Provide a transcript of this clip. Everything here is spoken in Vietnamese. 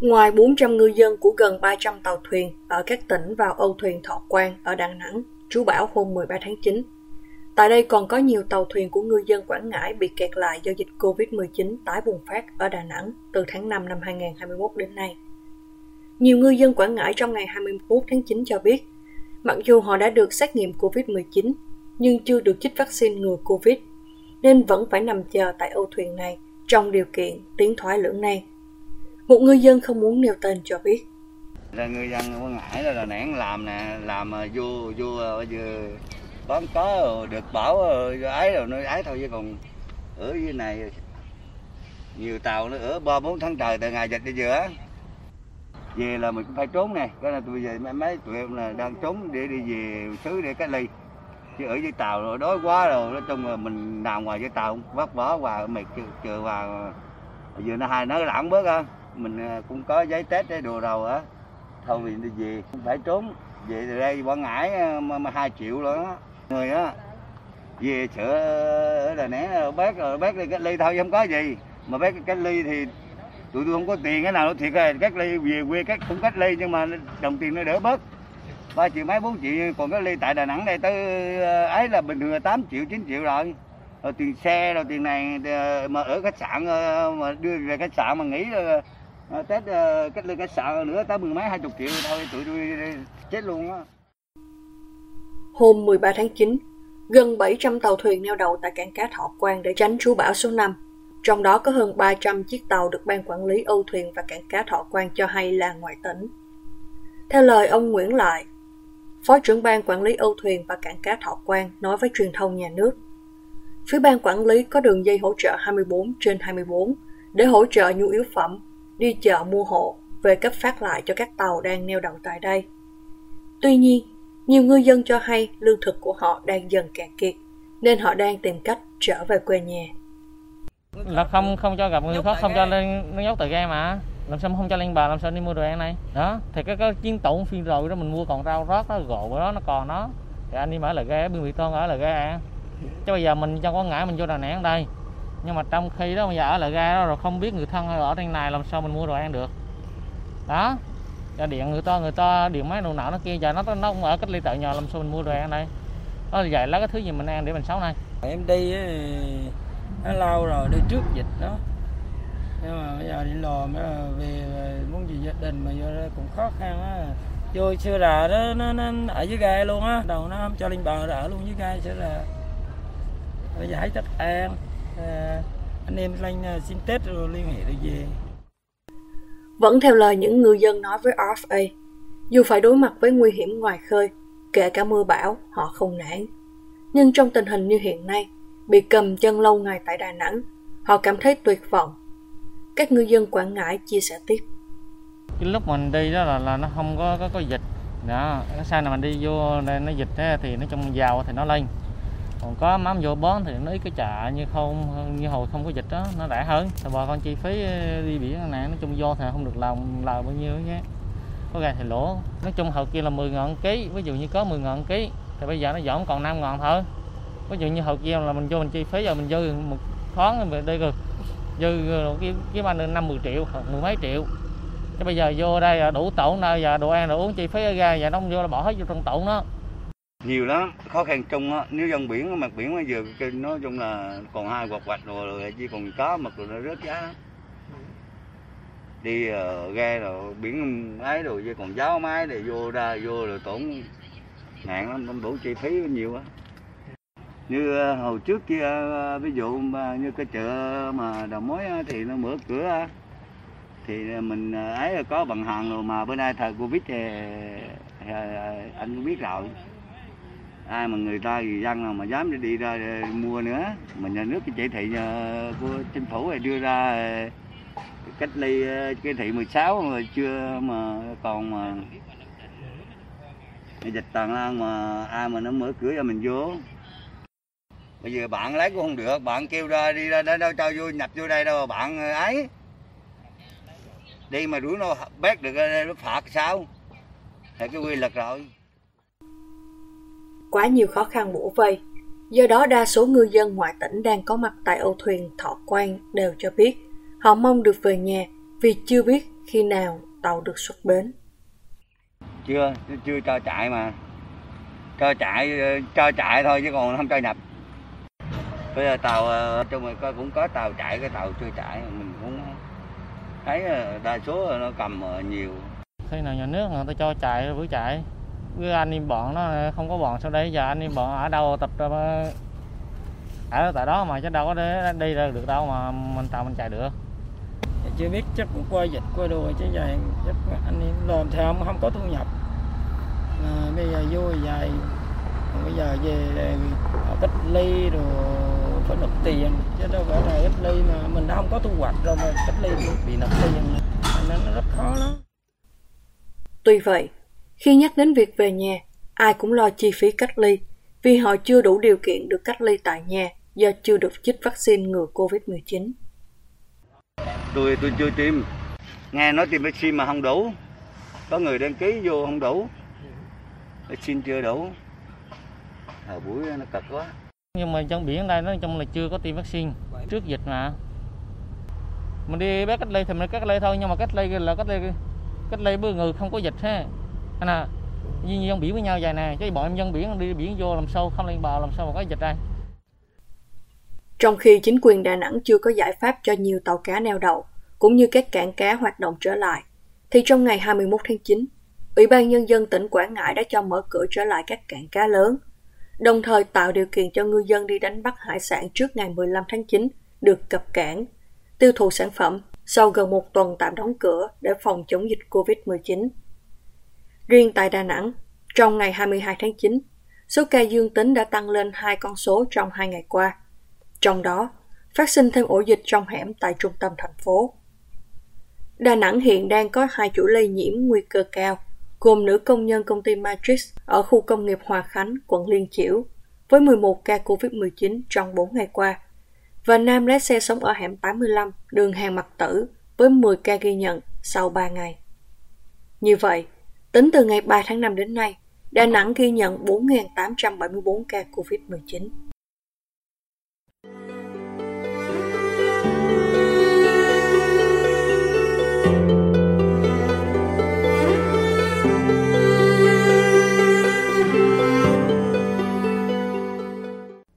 Ngoài 400 ngư dân của gần 300 tàu thuyền ở các tỉnh vào Âu thuyền Thọ Quang ở Đà Nẵng trú bão hôm 13 tháng 9, tại đây còn có nhiều tàu thuyền của ngư dân Quảng Ngãi bị kẹt lại do dịch COVID-19 tái bùng phát ở Đà Nẵng từ tháng 5 năm 2021 đến nay. Nhiều ngư dân Quảng Ngãi trong ngày 21 tháng 9 cho biết, mặc dù họ đã được xét nghiệm COVID-19 nhưng chưa được chích vaccine ngừa COVID, nên vẫn phải nằm chờ tại âu thuyền này trong điều kiện tiến thoái lưỡng nan. Một ngư dân không muốn nêu tên cho biết. Là ngư dân Quảng Ngãi là nản làm nè, làm vô vô vừa bán có được bảo ấy rồi nơi ấy thôi chứ còn ở dưới này nhiều tàu nó ở ba bốn tháng trời từ ngày dịch đi giữa. Về là mình cũng phải trốn này cái là tôi về mấy mấy tụi em là đang trốn để đi về xứ để cách ly. Chứ ở dưới tàu rồi đói quá rồi nói chung là mình nằm ngoài dưới tàu vất vả và mệt chờ, chờ vào giờ nó hai nó lãng bớt á mình à, cũng có giấy test để đồ đầu á. Thôi mình đi về. Không phải trốn. Về từ đây quảng ngãi à, mà, mà 2 triệu rồi đó người á về sửa à, ở đà nẵng bác rồi bác đi cách ly thôi không có gì. Mà bác cách ly thì tụi tôi không có tiền cái nào nó thiệt rồi cách ly về quê cách cũng cách ly nhưng mà đồng tiền nó đỡ bớt. Ba triệu mấy bốn triệu còn cách ly tại đà nẵng đây tới ấy là bình thường là 8 triệu 9 triệu rồi. Rồi tiền xe rồi tiền này mà ở khách sạn mà đưa về khách sạn mà nghỉ Ờ, tết ờ, cách ly cái sợ nữa tới mười mấy hai chục triệu thôi tụi tôi ờ, chết luôn á Hôm 13 tháng 9, gần 700 tàu thuyền neo đậu tại cảng cá Thọ Quang để tránh trú bão số 5. Trong đó có hơn 300 chiếc tàu được Ban Quản lý Âu Thuyền và Cảng cá Thọ Quang cho hay là ngoại tỉnh. Theo lời ông Nguyễn Lại, Phó trưởng Ban Quản lý Âu Thuyền và Cảng cá Thọ Quang nói với truyền thông nhà nước, phía Ban Quản lý có đường dây hỗ trợ 24 trên 24 để hỗ trợ nhu yếu phẩm, đi chợ mua hộ, về cấp phát lại cho các tàu đang neo đậu tại đây. Tuy nhiên, nhiều ngư dân cho hay lương thực của họ đang dần cạn kiệt, nên họ đang tìm cách trở về quê nhà. Là không không cho gặp người khác, không cho lên nó nhốt từ ghe mà. Làm sao không cho lên bờ làm sao đi mua đồ ăn này? Đó thì cái cái chiến tổng phiên rồi đó mình mua còn rau rót đó gộ đó nó còn nó thì anh đi mở là ghe biên bị tôn ở là ghe ăn chứ bây giờ mình trong quảng ngãi mình vô đà nẵng đây nhưng mà trong khi đó bây giờ ở lại ga đó rồi không biết người thân ở trên này làm sao mình mua đồ ăn được. Đó. Giờ điện người ta người ta điện máy đồ nọ nó kia giờ nó nó cũng ở cách ly tại nhà làm sao mình mua đồ ăn đây? Đó là vậy lá cái thứ gì mình ăn để mình sống này em đi ờ, nó lâu rồi đi trước dịch đó. Nhưng mà bây giờ đi làm về muốn gì gia đình mà vô đây cũng khó khăn á. Vô xưa là đó nó, nó ở dưới gai luôn á. Đầu nó không cho lên bờ ở luôn dưới gai xưa là bây giờ thấy tất an anh em lên à, xin tết rồi liên hệ rồi về vẫn theo lời những ngư dân nói với RFA, dù phải đối mặt với nguy hiểm ngoài khơi, kể cả mưa bão, họ không nản. Nhưng trong tình hình như hiện nay, bị cầm chân lâu ngày tại Đà Nẵng, họ cảm thấy tuyệt vọng. Các ngư dân Quảng Ngãi chia sẻ tiếp. Cái lúc mình đi đó là là nó không có có, có dịch. Đó, sau này mình đi vô đây nó dịch thì nó trong giàu thì nó lên còn có mắm vô bón thì nó ít cái chợ như không, như hồi không có dịch đó, nó rẻ hơn. Thì bà con chi phí ờ, đi biển này, nói chung vô thì không được lòng làm bao nhiêu nhé. Có gà thì lỗ. Nói chung hồi kia là 10 ngàn ký, ví dụ như có 10 ngàn ký, thì bây giờ nó giảm còn 5 ngàn thôi. Ví dụ như hồi kia là mình vô mình chi phí rồi mình dư một thoáng mình đi rồi, dư cái cái kiếm được năm mười triệu mười mấy triệu. Chứ bây giờ vô đây à, đủ tổn nơi, giờ đồ ăn đồ uống chi phí ra giờ nó không vô là bỏ hết vô trong tổn đó nhiều lắm khó khăn chung á nếu dân biển mặt biển bây giờ nói chung là còn hai quạt quạt rồi chỉ còn cá mực rồi nó rớt giá đi uh, ghe rồi biển ấy rồi chứ còn giáo máy để vô ra vô rồi tổn nạn lắm không đủ chi phí nhiều á. Như uh, hồi trước kia uh, ví dụ uh, như cái chợ mà đầu mối uh, thì nó mở cửa uh, thì mình uh, ấy có bằng hàng rồi mà bữa nay thời covid thì uh, anh cũng biết rồi ai mà người ta người dân nào mà dám đi, đi ra mua nữa. Mà nhà nước cái chỉ thị nhà, của chính phủ này đưa ra ờ, cách ly ờ, cái thị 16 mà chưa mà còn mà dịch tàn lan mà ai mà nó mở cửa cho mình vô. Bây giờ bạn lấy cũng không được. Bạn kêu ra đi ra đâu cho vô nhập vô đây đâu bạn ấy. Đi mà đuổi nó bét được nó phạt sao? Thì cái quy luật rồi quá nhiều khó khăn bủa vây. Do đó đa số ngư dân ngoại tỉnh đang có mặt tại âu thuyền Thọ Quang đều cho biết họ mong được về nhà vì chưa biết khi nào tàu được xuất bến. Chưa, chưa cho chạy mà. Cho chạy, cho chạy thôi chứ còn không cho nhập. Bây giờ tàu, trong mình cũng có tàu chạy, cái tàu chưa chạy, mình cũng thấy đa số nó cầm nhiều. Khi nào nhà nước người ta cho chạy bữa chạy, với anh em bọn nó không có bọn sau đây giờ anh em bọn ở đâu tập ở tại đó mà chứ đâu có đi, đi ra được đâu mà mình tàu mình chạy được. Chưa biết chắc cũng qua dịch qua đồ chứ vậy chắc anh em làm theo không, không có thu nhập. À, bây giờ vô dài bây giờ về cách ly rồi phải nộp tiền chứ đâu phải là cách ly mà mình không có thu hoạch rồi mà cách ly bị nộp tiền. Nên nó rất khó lắm. Tuy vậy khi nhắc đến việc về nhà ai cũng lo chi phí cách ly vì họ chưa đủ điều kiện được cách ly tại nhà do chưa được chích vaccine ngừa Covid-19. Tôi tôi chưa tiêm. Nghe nói tiêm vaccine mà không đủ. Có người đăng ký vô không đủ. Vaccine chưa đủ. Thời buổi nó cực quá. Nhưng mà trong biển đây nói chung là chưa có tiêm vaccine trước dịch mà. Mình đi bé cách ly thì mình cách ly thôi nhưng mà cách ly là cách ly cách ly với người không có dịch ha. Anh à, như dân biển với nhau vậy nè, chứ bọn em dân biển đi biển vô làm sao không lên bờ làm sao mà có dịch đây. Trong khi chính quyền Đà Nẵng chưa có giải pháp cho nhiều tàu cá neo đậu, cũng như các cảng cá hoạt động trở lại, thì trong ngày 21 tháng 9, Ủy ban Nhân dân tỉnh Quảng Ngãi đã cho mở cửa trở lại các cảng cá lớn, đồng thời tạo điều kiện cho ngư dân đi đánh bắt hải sản trước ngày 15 tháng 9 được cập cảng, tiêu thụ sản phẩm sau gần một tuần tạm đóng cửa để phòng chống dịch COVID-19. Riêng tại Đà Nẵng, trong ngày 22 tháng 9, số ca dương tính đã tăng lên hai con số trong hai ngày qua – trong đó, phát sinh thêm ổ dịch trong hẻm tại trung tâm thành phố. Đà Nẵng hiện đang có hai chuỗi lây nhiễm nguy cơ cao, gồm nữ công nhân công ty Matrix ở khu công nghiệp Hòa Khánh, quận Liên Chiểu, với 11 ca COVID-19 trong 4 ngày qua, và nam lái xe sống ở hẻm 85, đường Hàng Mặt Tử, với 10 ca ghi nhận sau 3 ngày. Như vậy, tính từ ngày 3 tháng 5 đến nay, Đà Nẵng ghi nhận 4.874 ca COVID-19.